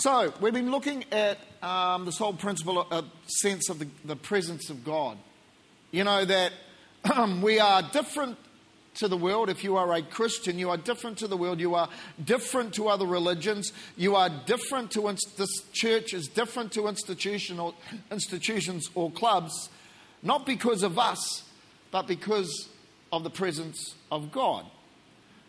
So, we've been looking at um, this whole principle, of, sense of the, the presence of God. You know, that um, we are different to the world. If you are a Christian, you are different to the world. You are different to other religions. You are different to this church is different to institutional institutions or clubs, not because of us, but because of the presence of God.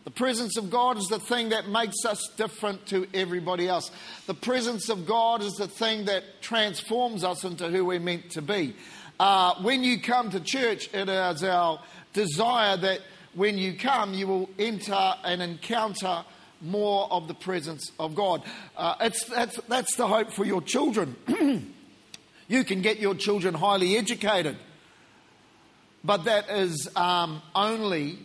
The presence of God is the thing that makes us different to everybody else. The presence of God is the thing that transforms us into who we're meant to be. Uh, when you come to church, it is our desire that when you come, you will enter and encounter more of the presence of God. Uh, it's, that's, that's the hope for your children. you can get your children highly educated, but that is um, only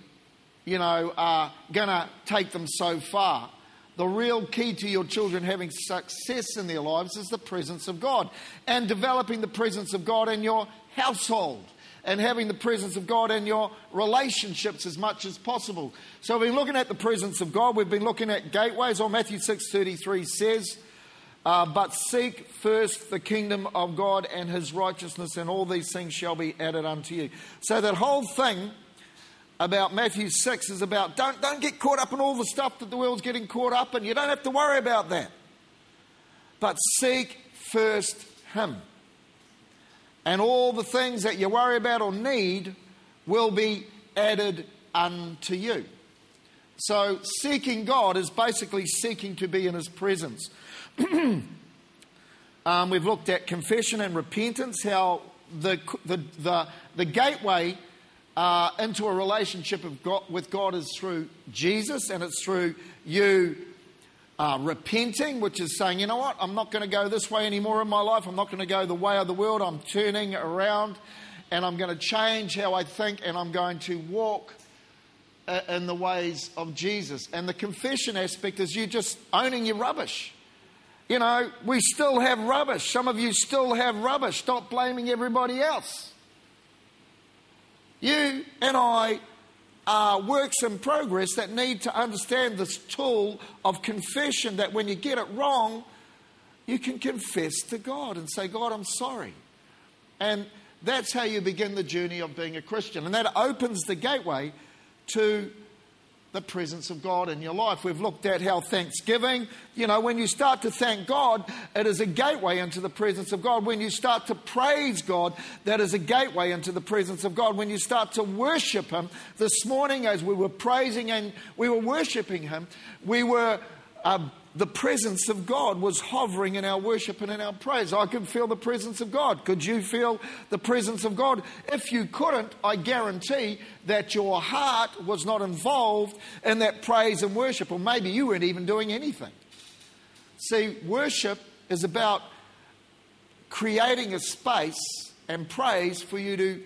you know, are going to take them so far. The real key to your children having success in their lives is the presence of God and developing the presence of God in your household and having the presence of God in your relationships as much as possible. So we've been looking at the presence of God. We've been looking at gateways. Or Matthew 6.33 says, uh, But seek first the kingdom of God and his righteousness and all these things shall be added unto you. So that whole thing about Matthew 6 is about don't, don't get caught up in all the stuff that the world's getting caught up in. You don't have to worry about that. But seek first Him. And all the things that you worry about or need will be added unto you. So, seeking God is basically seeking to be in His presence. um, we've looked at confession and repentance, how the, the, the, the gateway uh, into a relationship God, with God is through Jesus, and it's through you uh, repenting, which is saying, you know what, I'm not going to go this way anymore in my life. I'm not going to go the way of the world. I'm turning around and I'm going to change how I think and I'm going to walk uh, in the ways of Jesus. And the confession aspect is you just owning your rubbish. You know, we still have rubbish. Some of you still have rubbish. Stop blaming everybody else. You and I are works in progress that need to understand this tool of confession that when you get it wrong, you can confess to God and say, God, I'm sorry. And that's how you begin the journey of being a Christian. And that opens the gateway to the presence of God in your life. We've looked at how thanksgiving, you know, when you start to thank God, it is a gateway into the presence of God. When you start to praise God, that is a gateway into the presence of God. When you start to worship Him, this morning as we were praising and we were worshiping Him, we were. Uh, the presence of God was hovering in our worship and in our praise. I could feel the presence of God. Could you feel the presence of God? If you couldn't, I guarantee that your heart was not involved in that praise and worship, or maybe you weren't even doing anything. See, worship is about creating a space and praise for you to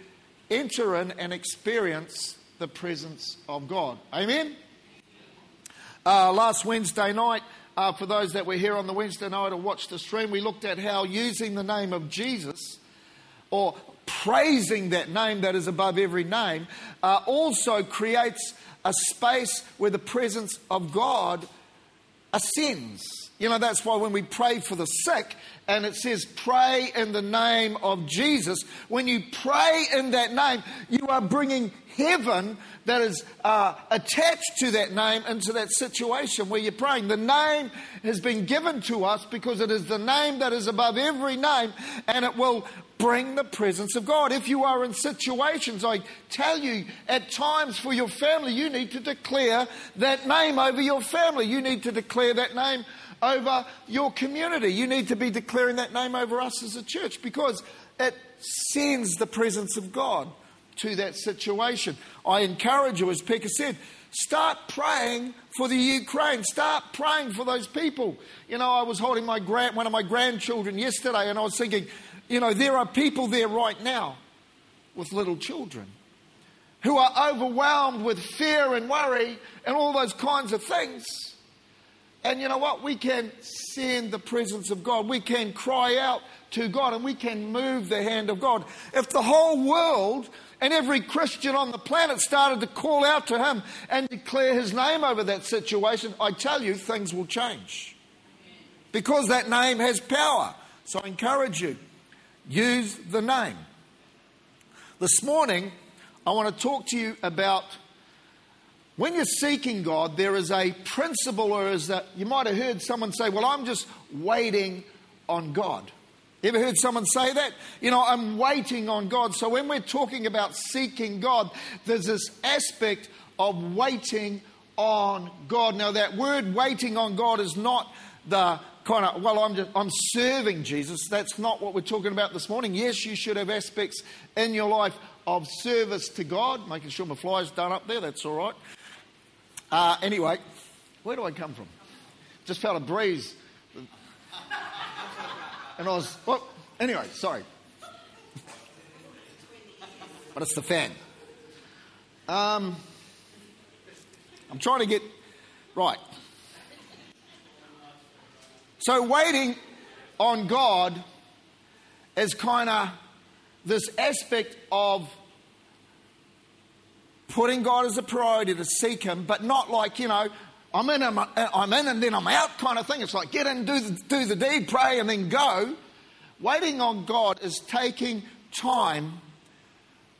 enter in and experience the presence of God. Amen? Uh, last Wednesday night, uh, for those that were here on the Wednesday night or watched the stream, we looked at how using the name of Jesus or praising that name that is above every name uh, also creates a space where the presence of God ascends. You know, that's why when we pray for the sick and it says pray in the name of Jesus, when you pray in that name, you are bringing heaven that is uh, attached to that name into that situation where you're praying. The name has been given to us because it is the name that is above every name and it will bring the presence of God. If you are in situations, I tell you, at times for your family, you need to declare that name over your family. You need to declare that name over your community. You need to be declaring that name over us as a church because it sends the presence of God to that situation. I encourage you, as Pekka said, start praying for the Ukraine. Start praying for those people. You know, I was holding my grand, one of my grandchildren yesterday, and I was thinking, you know, there are people there right now with little children who are overwhelmed with fear and worry and all those kinds of things. And you know what? We can send the presence of God. We can cry out to God and we can move the hand of God. If the whole world and every Christian on the planet started to call out to Him and declare His name over that situation, I tell you, things will change because that name has power. So I encourage you, use the name. This morning, I want to talk to you about when you're seeking God, there is a principle, or is that you might have heard someone say, Well, I'm just waiting on God. You ever heard someone say that? You know, I'm waiting on God. So when we're talking about seeking God, there's this aspect of waiting on God. Now, that word waiting on God is not the kind of, well, I'm, just, I'm serving Jesus. That's not what we're talking about this morning. Yes, you should have aspects in your life of service to God, making sure my fly's done up there, that's all right. Uh, anyway, where do I come from? Just felt a breeze. And I was, well, anyway, sorry. But it's the fan. Um, I'm trying to get right. So, waiting on God is kind of this aspect of putting God as a priority to seek Him, but not like, you know, I'm in, I'm, I'm in and then I'm out kind of thing. It's like get in, do the, do the deed, pray, and then go. Waiting on God is taking time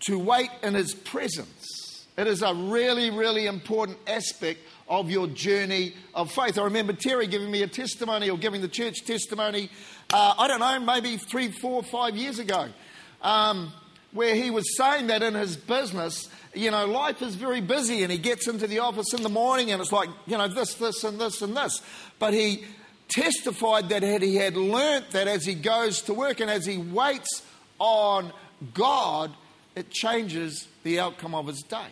to wait in His presence. It is a really, really important aspect of your journey of faith. I remember Terry giving me a testimony or giving the church testimony, uh, I don't know, maybe three, four, five years ago, um, where he was saying that in his business, you know, life is very busy and he gets into the office in the morning and it's like, you know, this, this, and this, and this. But he testified that he had learnt that as he goes to work and as he waits on God, it changes the outcome of his day.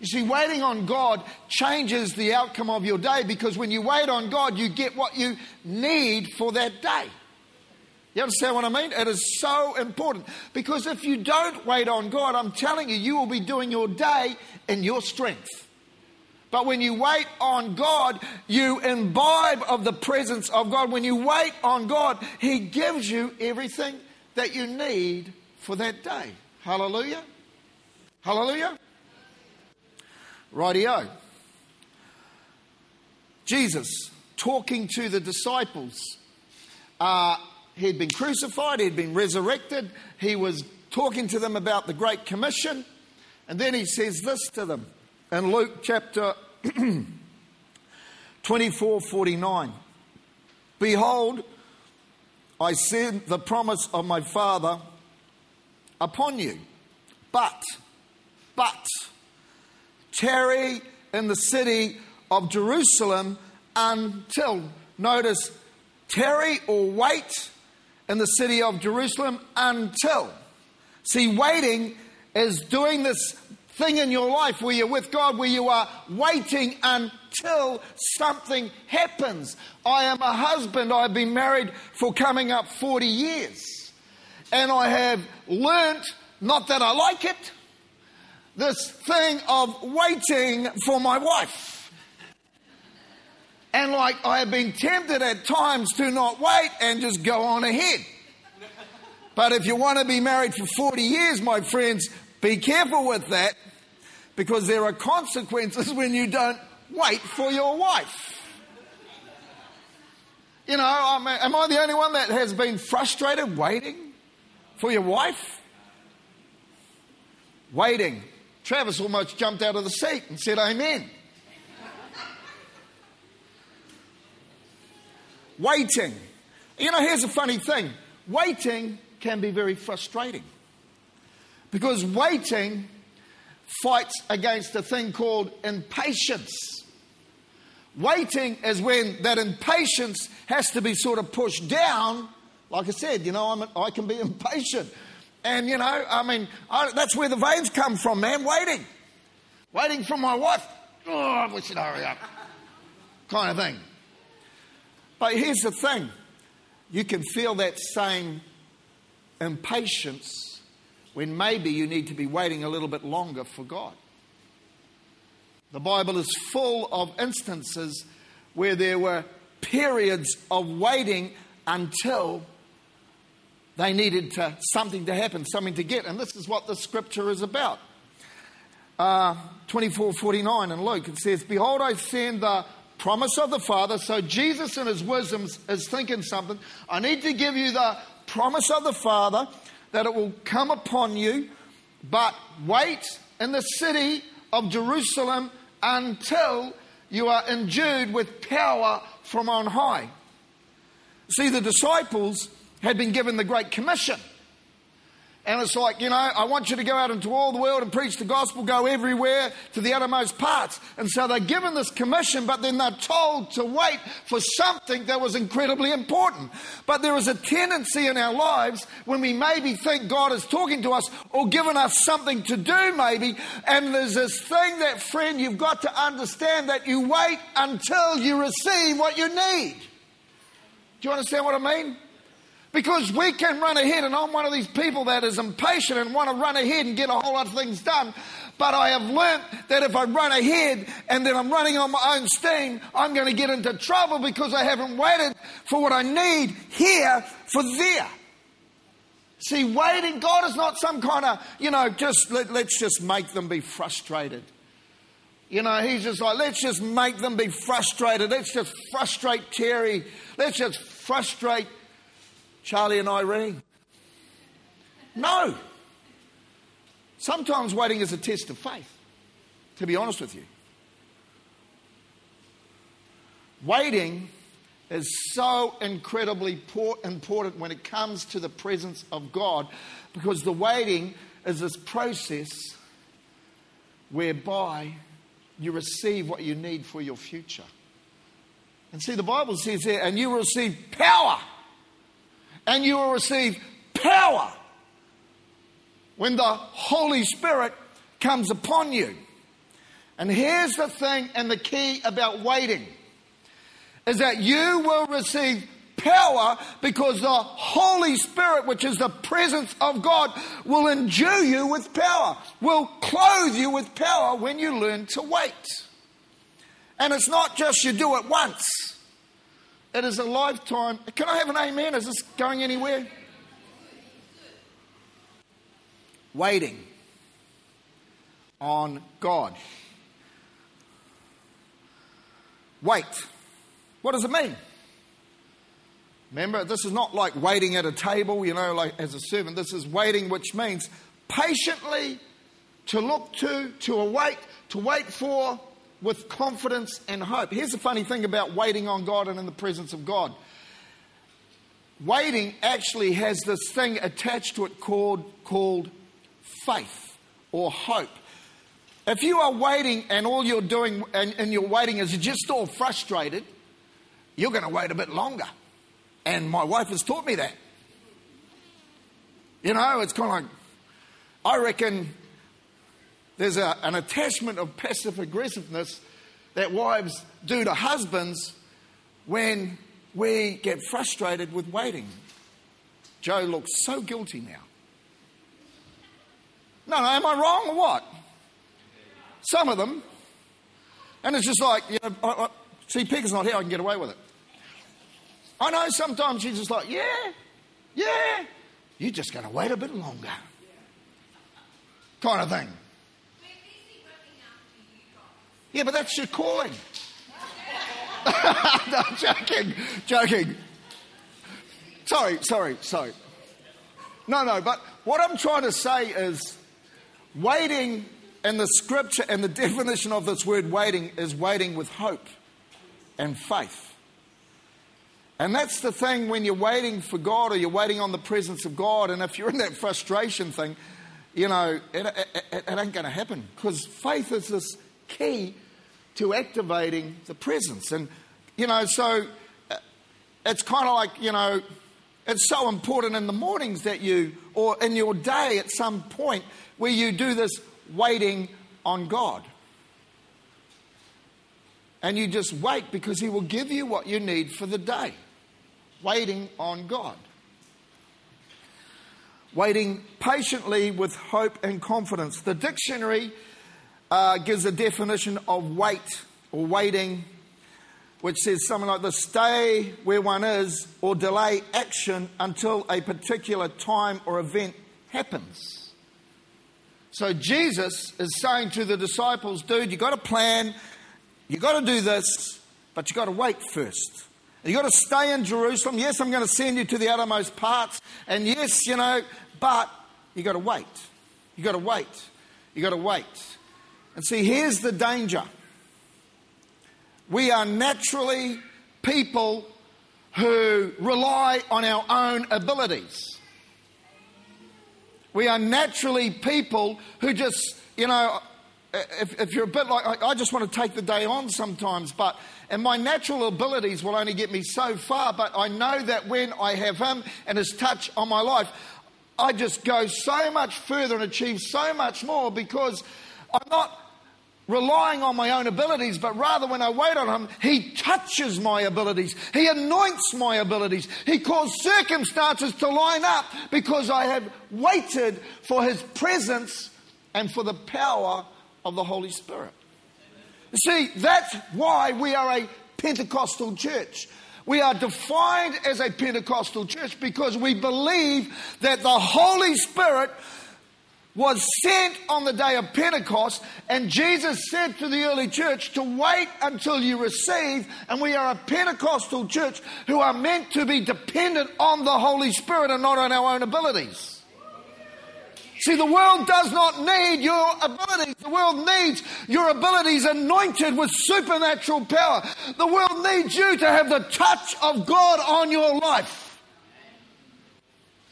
You see, waiting on God changes the outcome of your day because when you wait on God, you get what you need for that day. You understand what I mean? It is so important because if you don't wait on God, I'm telling you, you will be doing your day in your strength. But when you wait on God, you imbibe of the presence of God. When you wait on God, He gives you everything that you need for that day. Hallelujah. Hallelujah. Rightio. Jesus talking to the disciples. Uh, He'd been crucified, he'd been resurrected, he was talking to them about the Great Commission, and then he says this to them in Luke chapter 24 49. Behold, I send the promise of my Father upon you, but, but, tarry in the city of Jerusalem until, notice, tarry or wait in the city of Jerusalem until. See, waiting is doing this thing in your life where you're with God, where you are waiting until something happens. I am a husband, I've been married for coming up 40 years. And I have learnt, not that I like it, this thing of waiting for my wife. And like I have been tempted at times to not wait and just go on ahead. But if you want to be married for 40 years, my friends, be careful with that because there are consequences when you don't wait for your wife. You know, am I the only one that has been frustrated waiting for your wife? Waiting. Travis almost jumped out of the seat and said, Amen. Waiting. You know, here's a funny thing waiting can be very frustrating because waiting fights against a thing called impatience. Waiting is when that impatience has to be sort of pushed down. Like I said, you know, I'm, i can be impatient. And, you know, I mean, I, that's where the veins come from, man, waiting. Waiting for my wife. Oh, I wish you'd hurry up. Kind of thing. But here's the thing you can feel that same impatience when maybe you need to be waiting a little bit longer for God. The Bible is full of instances where there were periods of waiting until they needed to, something to happen, something to get. And this is what the scripture is about. Uh, 24 49 in Luke, it says, Behold, I send the promise of the Father. So Jesus, in his wisdom, is thinking something. I need to give you the promise of the Father that it will come upon you, but wait in the city of Jerusalem until you are endued with power from on high. See, the disciples had been given the Great Commission. And it's like, you know, I want you to go out into all the world and preach the gospel, go everywhere to the uttermost parts. And so they're given this commission, but then they're told to wait for something that was incredibly important. But there is a tendency in our lives when we maybe think God is talking to us or giving us something to do, maybe. And there's this thing that, friend, you've got to understand that you wait until you receive what you need. Do you understand what I mean? Because we can run ahead, and I'm one of these people that is impatient and want to run ahead and get a whole lot of things done. But I have learnt that if I run ahead and then I'm running on my own steam, I'm going to get into trouble because I haven't waited for what I need here for there. See, waiting, God is not some kind of, you know, just let, let's just make them be frustrated. You know, he's just like, let's just make them be frustrated. Let's just frustrate Terry. Let's just frustrate Charlie and Irene. No. Sometimes waiting is a test of faith, to be honest with you. Waiting is so incredibly important when it comes to the presence of God because the waiting is this process whereby you receive what you need for your future. And see, the Bible says there, and you receive power and you will receive power when the Holy Spirit comes upon you. And here's the thing and the key about waiting is that you will receive power because the Holy Spirit, which is the presence of God, will endue you with power, will clothe you with power when you learn to wait. And it's not just you do it once. It is a lifetime. Can I have an amen? Is this going anywhere? Waiting on God. Wait. What does it mean? Remember, this is not like waiting at a table, you know, like as a servant. This is waiting, which means patiently to look to, to await, to wait for, with confidence and hope. Here's the funny thing about waiting on God and in the presence of God waiting actually has this thing attached to it called, called faith or hope. If you are waiting and all you're doing and, and you're waiting is you're just all frustrated, you're going to wait a bit longer. And my wife has taught me that. You know, it's kind of like, I reckon there's a, an attachment of passive aggressiveness that wives do to husbands when we get frustrated with waiting. Joe looks so guilty now. No, no, am I wrong or what? Some of them. And it's just like, you know, I, I, see, Peggy's not here, I can get away with it. I know sometimes she's just like, yeah, yeah, you're just going to wait a bit longer. Kind of thing. Yeah, but that's your calling. no, joking, joking. Sorry, sorry, sorry. No, no, but what I'm trying to say is waiting and the scripture and the definition of this word waiting is waiting with hope and faith. And that's the thing when you're waiting for God or you're waiting on the presence of God, and if you're in that frustration thing, you know, it, it, it, it ain't going to happen because faith is this key to activating the presence. And, you know, so uh, it's kind of like, you know, it's so important in the mornings that you, or in your day at some point, where you do this waiting on God. And you just wait because He will give you what you need for the day. Waiting on God. Waiting patiently with hope and confidence. The dictionary uh, gives a definition of wait or waiting, which says something like this stay where one is or delay action until a particular time or event happens. So Jesus is saying to the disciples, dude, you've got a plan, you've got to do this, but you've got to wait first. You've got to stay in Jerusalem. Yes, I'm going to send you to the uttermost parts. And yes, you know, but you've got to wait. You've got to wait. You've got to wait. And see, here's the danger. We are naturally people who rely on our own abilities. We are naturally people who just, you know, if, if, you're a bit like, I just want to take the day on sometimes, but, and my natural abilities will only get me so far, but I know that when I have Him and His touch on my life, I just go so much further and achieve so much more because I'm not relying on my own abilities, but rather when I wait on Him, He touches my abilities. He anoints my abilities. He caused circumstances to line up because I have waited for His presence and for the power of the Holy Spirit. See, that's why we are a Pentecostal church. We are defined as a Pentecostal church because we believe that the Holy Spirit was sent on the day of Pentecost, and Jesus said to the early church to wait until you receive. And we are a Pentecostal church who are meant to be dependent on the Holy Spirit and not on our own abilities. See, the world does not need your abilities. The world needs your abilities anointed with supernatural power. The world needs you to have the touch of God on your life.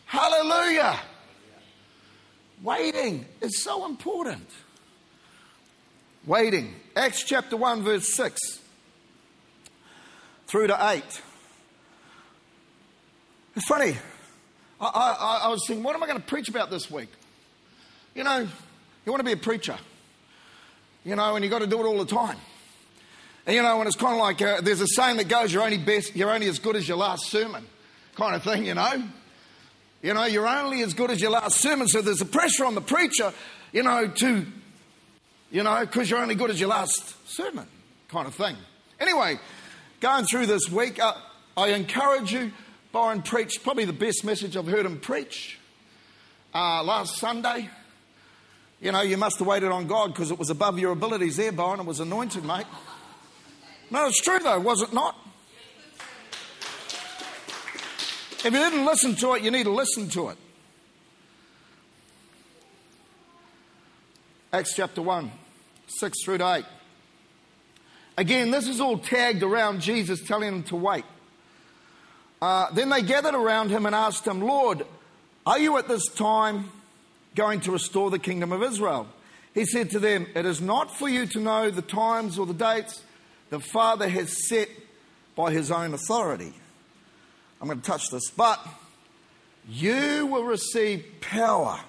Hallelujah. Waiting is so important. Waiting. Acts chapter 1, verse 6 through to 8. It's funny. I, I, I was thinking, what am I going to preach about this week? You know, you want to be a preacher, you know, and you've got to do it all the time. And you know, when it's kind of like uh, there's a saying that goes, "You're only best, you're only as good as your last sermon," kind of thing. You know, you know, you're only as good as your last sermon. So there's a pressure on the preacher, you know, to, you know, because you're only good as your last sermon, kind of thing. Anyway, going through this week, uh, I encourage you. Byron preached probably the best message I've heard him preach uh, last Sunday. You know, you must have waited on God because it was above your abilities there, Byron. It was anointed, mate. No, it's true though, was it not? If you didn't listen to it, you need to listen to it. Acts chapter 1, 6 through to 8. Again, this is all tagged around Jesus telling them to wait. Uh, then they gathered around him and asked him, Lord, are you at this time going to restore the kingdom of Israel. He said to them, It is not for you to know the times or the dates the Father has set by his own authority. I'm going to touch this, but you will receive power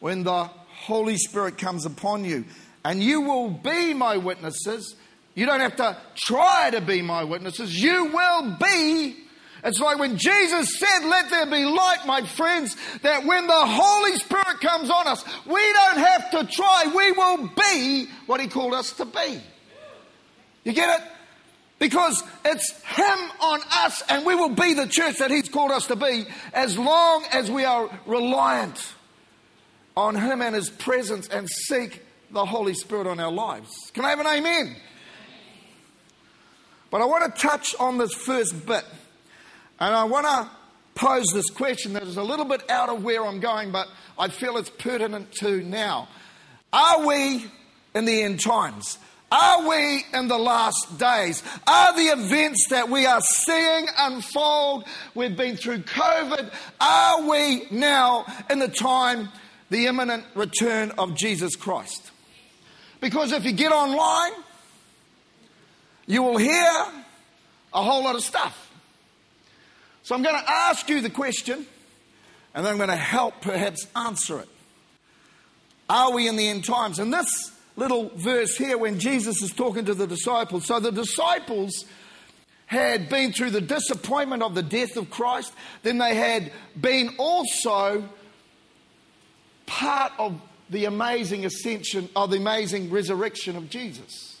when the Holy Spirit comes upon you, and you will be my witnesses. You don't have to try to be my witnesses, you will be it's like when Jesus said, Let there be light, my friends, that when the Holy Spirit comes on us, we don't have to try. We will be what He called us to be. You get it? Because it's Him on us, and we will be the church that He's called us to be as long as we are reliant on Him and His presence and seek the Holy Spirit on our lives. Can I have an amen? But I want to touch on this first bit and I want to pose this question that is a little bit out of where I'm going, but I feel it's pertinent to now. Are we in the end times? Are we in the last days? Are the events that we are seeing unfold? We've been through COVID. Are we now in the time, the imminent return of Jesus Christ? Because if you get online, you will hear a whole lot of stuff. So I'm going to ask you the question, and then I'm going to help perhaps answer it. Are we in the end times? And this little verse here, when Jesus is talking to the disciples, so the disciples had been through the disappointment of the death of Christ, then they had been also part of the amazing ascension, of the amazing resurrection of Jesus.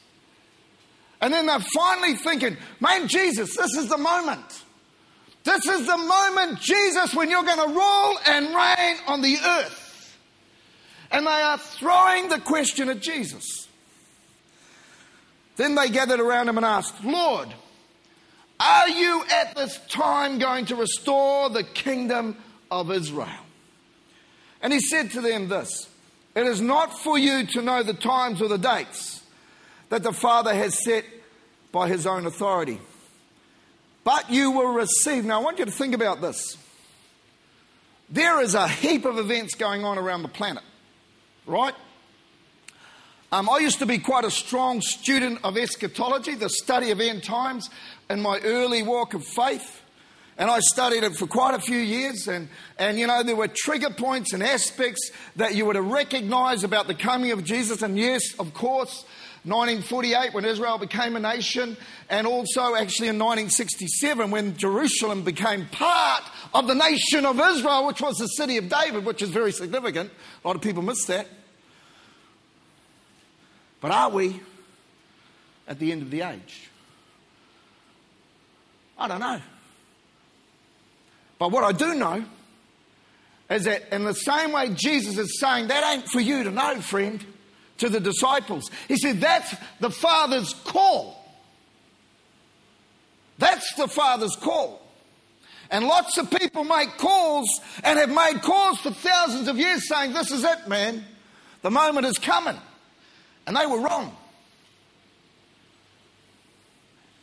And then they're finally thinking, man, Jesus, this is the moment. This is the moment, Jesus, when you're going to rule and reign on the earth. And they are throwing the question at Jesus. Then they gathered around him and asked, Lord, are you at this time going to restore the kingdom of Israel? And he said to them this It is not for you to know the times or the dates that the Father has set by his own authority, but you will receive. Now, I want you to think about this. There is a heap of events going on around the planet, right? Um, I used to be quite a strong student of eschatology, the study of end times, in my early walk of faith. And I studied it for quite a few years. And, and, you know, there were trigger points and aspects that you were to recognize about the coming of Jesus. And yes, of course, 1948 when Israel became a nation, and also actually in 1967 when Jerusalem became part of the nation of Israel, which was the city of David, which is very significant. A lot of people miss that. But are we at the end of the age? I don't know. But what I do know is that in the same way Jesus is saying, that ain't for you to know, friend, to the disciples. He said, that's the Father's call. That's the Father's call. And lots of people make calls and have made calls for thousands of years saying, This is it, man. The moment is coming. And they were wrong.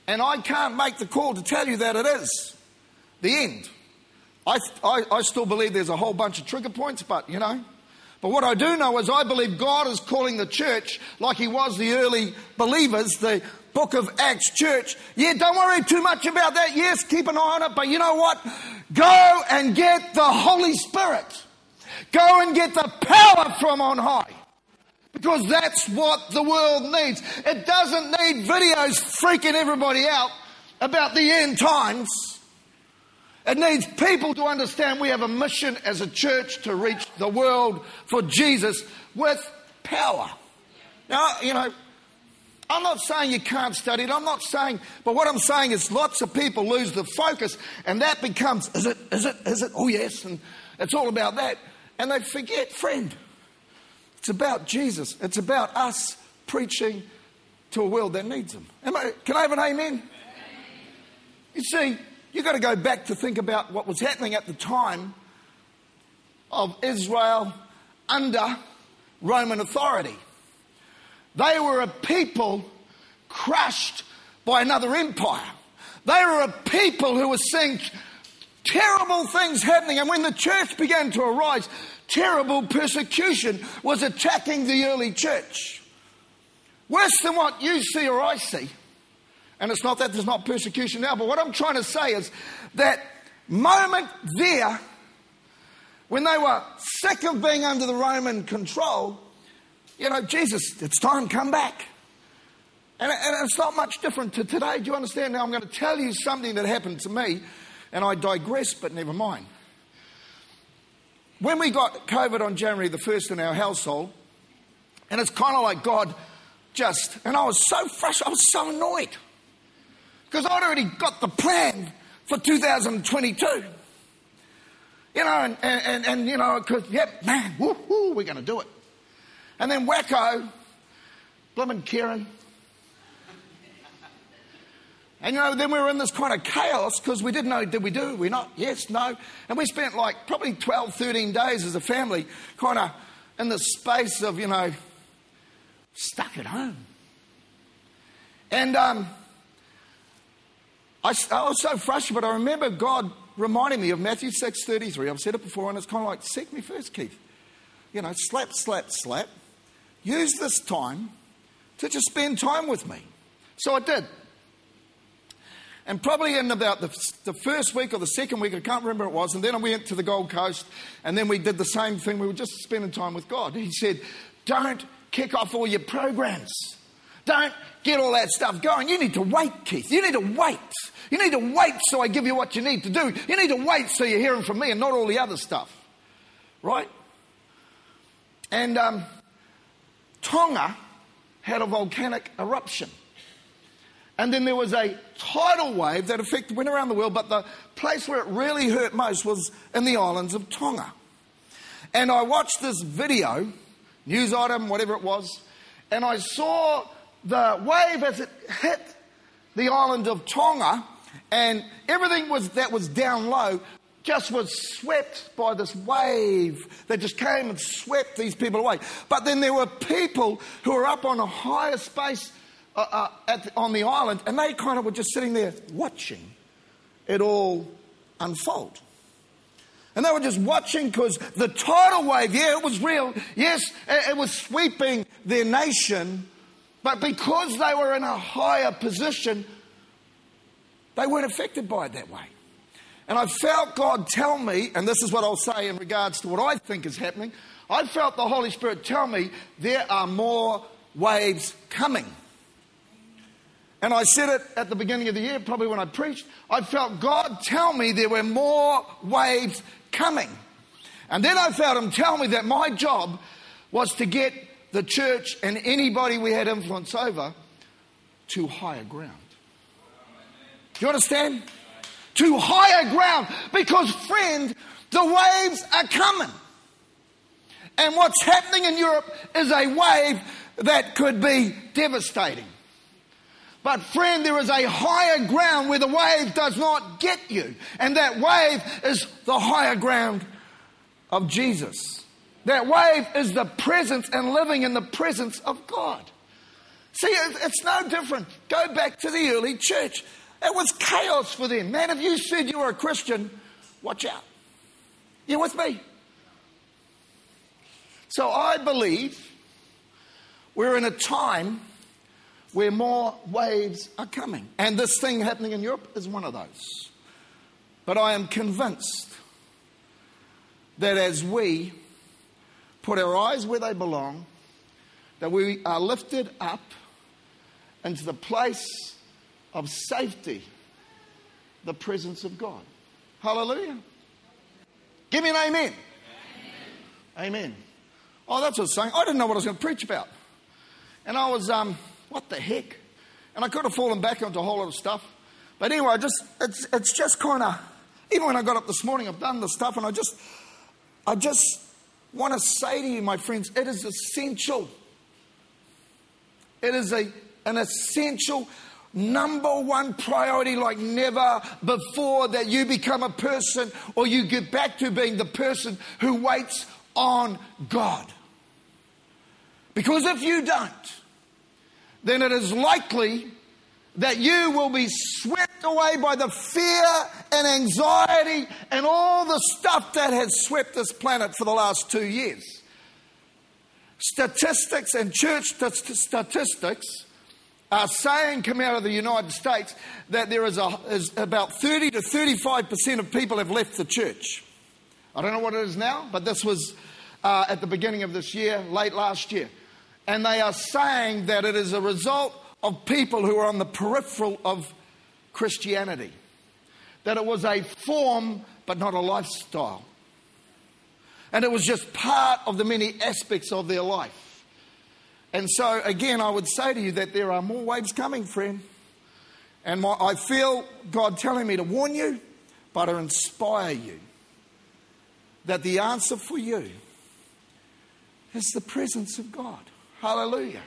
And I can't make the call to tell you that it is the end. I, I, I, still believe there's a whole bunch of trigger points, but you know. But what I do know is I believe God is calling the church like He was the early believers, the book of Acts church. Yeah, don't worry too much about that. Yes, keep an eye on it, but you know what? Go and get the Holy Spirit. Go and get the power from on high. Because that's what the world needs. It doesn't need videos freaking everybody out about the end times. It needs people to understand we have a mission as a church to reach the world for Jesus with power. Now, you know, I'm not saying you can't study it. I'm not saying, but what I'm saying is lots of people lose the focus and that becomes, is it, is it, is it? Oh, yes. And it's all about that. And they forget, friend, it's about Jesus. It's about us preaching to a world that needs Him. I, can I have an amen? You see, you've got to go back to think about what was happening at the time of Israel under Roman authority. They were a people crushed by another empire. They were a people who were seeing terrible things happening. And when the church began to arise, terrible persecution was attacking the early church. Worse than what you see or I see. And it's not that there's not persecution now, but what I'm trying to say is that moment there, when they were sick of being under the Roman control, you know, Jesus, it's time, to come back. And, and it's not much different to today. Do you understand? Now, I'm going to tell you something that happened to me, and I digress, but never mind. When we got COVID on January the 1st in our household, and it's kind of like God just, and I was so frustrated, I was so annoyed. Because I'd already got the plan for 2022. You know, and, and, and you know, because, yep, man, woo, woo, we're going to do it. And then wacko, blooming Kieran, and you know, then we were in this kind of chaos because we didn't know, did we do? We not? Yes, no. And we spent like probably 12, 13 days as a family kind of in the space of, you know, stuck at home. And um, I, I, was so frustrated, but I remember God reminding me of Matthew 6.33. I've said it before, and it's kind of like, seek me first, Keith. You know, slap, slap, slap. Use this time to just spend time with me. So I did. And probably in about the, the, first week or the second week, I can't remember it was, and then I went to the Gold Coast, and then we did the same thing. We were just spending time with God. He said, Don't kick off all your programs. Don't get all that stuff going. You need to wait, Keith. You need to wait. You need to wait so I give you what you need to do. You need to wait so you're hearing from me and not all the other stuff. Right? And um, Tonga had a volcanic eruption. And then there was a tidal wave that affected, went around the world, but the place where it really hurt most was in the islands of Tonga. And I watched this video, news item, whatever it was, and I saw the wave as it hit the island of Tonga, and everything was that was down low just was swept by this wave that just came and swept these people away. But then there were people who were up on a higher space uh, uh, the, on the island, and they kind of were just sitting there watching it all unfold. And they were just watching because the tidal wave, yeah, it was real. Yes, it, it was sweeping their nation. But because they were in a higher position, they weren't affected by it that way. And I felt God tell me, and this is what I'll say in regards to what I think is happening. I felt the Holy Spirit tell me there are more waves coming. And I said it at the beginning of the year, probably when I preached. I felt God tell me there were more waves coming. And then I felt Him tell me that my job was to get the church and anybody we had influence over to higher ground. You understand? To higher ground. Because, friend, the waves are coming. And what's happening in Europe is a wave that could be devastating. But, friend, there is a higher ground where the wave does not get you. And that wave is the higher ground of Jesus. That wave is the presence and living in the presence of God. See, it's no different. Go back to the early church. It was chaos for them. Man, if you said you were a Christian, watch out. You with me? So I believe we're in a time where more waves are coming. And this thing happening in Europe is one of those. But I am convinced that as we put our eyes where they belong, that we are lifted up into the place of safety, the presence of God. Hallelujah. Give me an amen. Amen. amen. Oh, that's what I was saying. I didn't know what I was going to preach about. And I was, um, what the heck? And I could have fallen back onto a whole lot of stuff. But anyway, I just it's it's just kind of even when I got up this morning, I've done the stuff, and I just I just want to say to you, my friends, it is essential. It is a an essential number one priority like never before that you become a person or you get back to being the person who waits on God. Because if you don't, then it is likely that you will be swept away by the fear and anxiety and all the stuff that has swept this planet for the last two years. Statistics and church statistics are saying, come out of the United States, that there is, a, is about 30 to 35% of people have left the church. I don't know what it is now, but this was uh, at the beginning of this year, late last year. And they are saying that it is a result of people who are on the peripheral of Christianity. That it was a form, but not a lifestyle. And it was just part of the many aspects of their life. And so, again, I would say to you that there are more waves coming, friend. And my, I feel God telling me to warn you, but to inspire you that the answer for you is the presence of God. Hallelujah.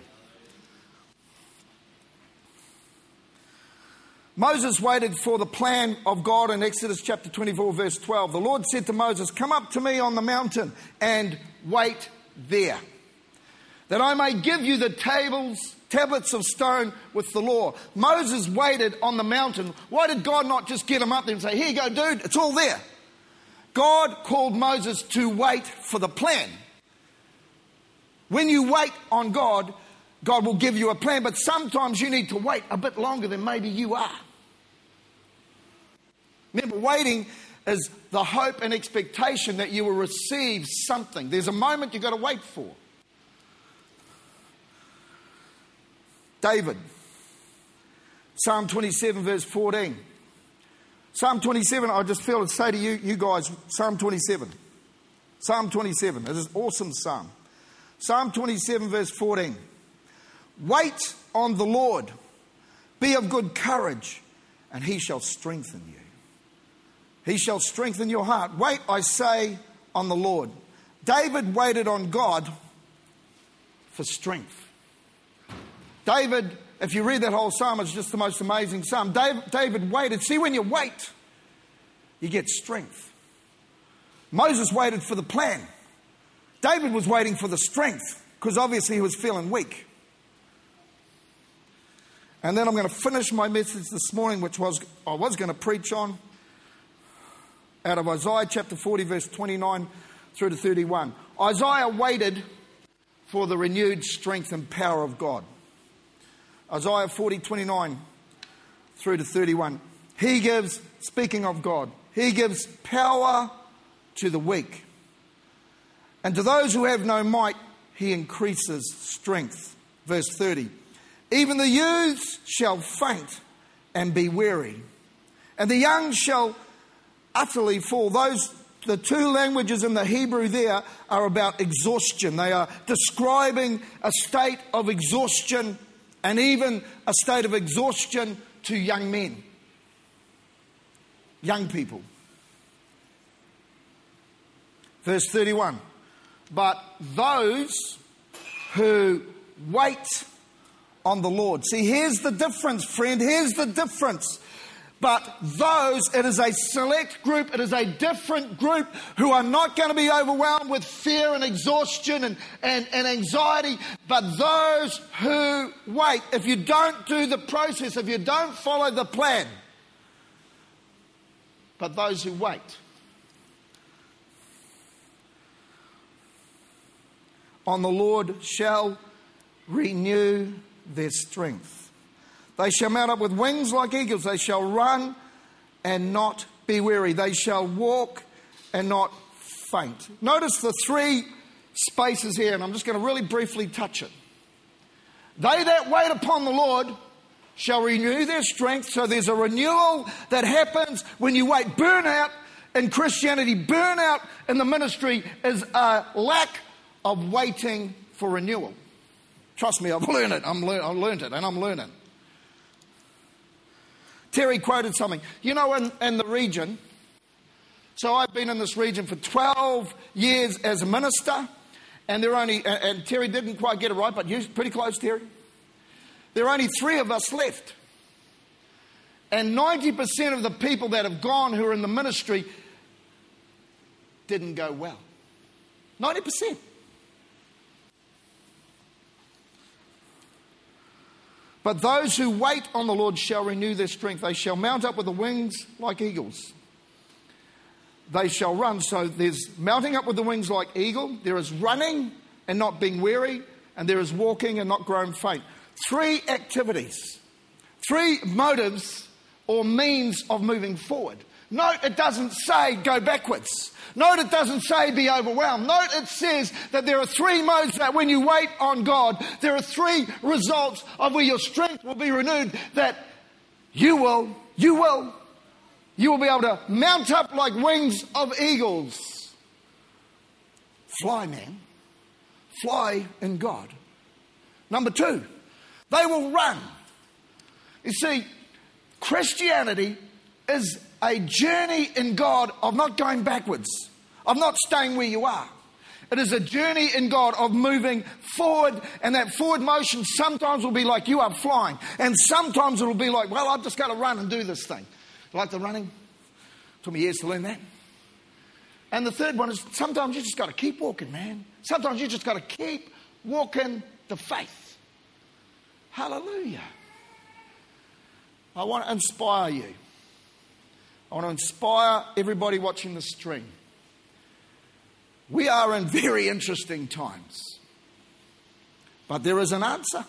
Moses waited for the plan of God in Exodus chapter 24, verse 12. The Lord said to Moses, Come up to me on the mountain and wait there, that I may give you the tables, tablets of stone with the law. Moses waited on the mountain. Why did God not just get him up there and say, Here you go, dude, it's all there? God called Moses to wait for the plan. When you wait on God, God will give you a plan, but sometimes you need to wait a bit longer than maybe you are. Remember, waiting is the hope and expectation that you will receive something. There's a moment you've got to wait for. David, Psalm 27, verse 14. Psalm 27, I just feel to say to you, you guys, Psalm 27. Psalm 27. It is an awesome psalm. Psalm 27, verse 14. Wait on the Lord, be of good courage, and he shall strengthen you. He shall strengthen your heart. Wait, I say, on the Lord. David waited on God for strength. David, if you read that whole psalm, it's just the most amazing psalm. David, David waited. See, when you wait, you get strength. Moses waited for the plan. David was waiting for the strength because obviously he was feeling weak. And then I'm going to finish my message this morning, which was I was going to preach on out of Isaiah chapter 40, verse 29 through to 31. Isaiah waited for the renewed strength and power of God. Isaiah 40, 29 through to 31. He gives, speaking of God, He gives power to the weak. And to those who have no might, He increases strength. Verse 30. Even the youths shall faint and be weary, and the young shall utterly fall. Those the two languages in the Hebrew there are about exhaustion. They are describing a state of exhaustion and even a state of exhaustion to young men, young people. Verse 31 But those who wait on the Lord. See, here's the difference, friend. Here's the difference. But those, it is a select group, it is a different group who are not going to be overwhelmed with fear and exhaustion and, and, and anxiety. But those who wait, if you don't do the process, if you don't follow the plan, but those who wait. On the Lord shall renew their strength. They shall mount up with wings like eagles. They shall run and not be weary. They shall walk and not faint. Notice the three spaces here, and I'm just going to really briefly touch it. They that wait upon the Lord shall renew their strength. So there's a renewal that happens when you wait. Burnout in Christianity, burnout in the ministry is a lack of waiting for renewal. Trust me, I've learned it. I'm lear- I've learned it, and I'm learning. Terry quoted something. You know, in, in the region, so I've been in this region for 12 years as a minister, and there are only, and, and Terry didn't quite get it right, but you pretty close, Terry. There are only three of us left. And 90% of the people that have gone who are in the ministry didn't go well. 90%. But those who wait on the Lord shall renew their strength. They shall mount up with the wings like eagles. They shall run. So there's mounting up with the wings like eagle, there is running and not being weary, and there is walking and not growing faint. Three activities, three motives or means of moving forward. Note it doesn't say go backwards. Note it doesn't say be overwhelmed. Note it says that there are three modes that when you wait on God, there are three results of where your strength will be renewed that you will, you will, you will be able to mount up like wings of eagles. Fly, man. Fly in God. Number two, they will run. You see, Christianity is a journey in God of not going backwards, of not staying where you are. It is a journey in God of moving forward, and that forward motion sometimes will be like you are flying, and sometimes it will be like, well, I've just got to run and do this thing. Like the running, it took me years to learn that. And the third one is sometimes you just got to keep walking, man. Sometimes you just got to keep walking the faith. Hallelujah. I want to inspire you. I want to inspire everybody watching the stream. We are in very interesting times, but there is an answer.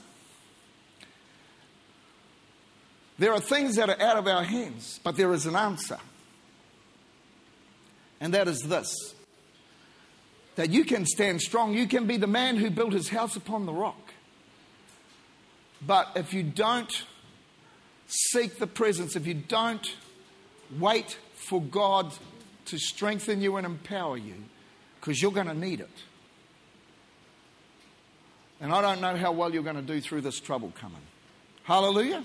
There are things that are out of our hands, but there is an answer. And that is this that you can stand strong. You can be the man who built his house upon the rock. But if you don't seek the presence, if you don't Wait for God to strengthen you and empower you because you're going to need it. And I don't know how well you're going to do through this trouble coming. Hallelujah.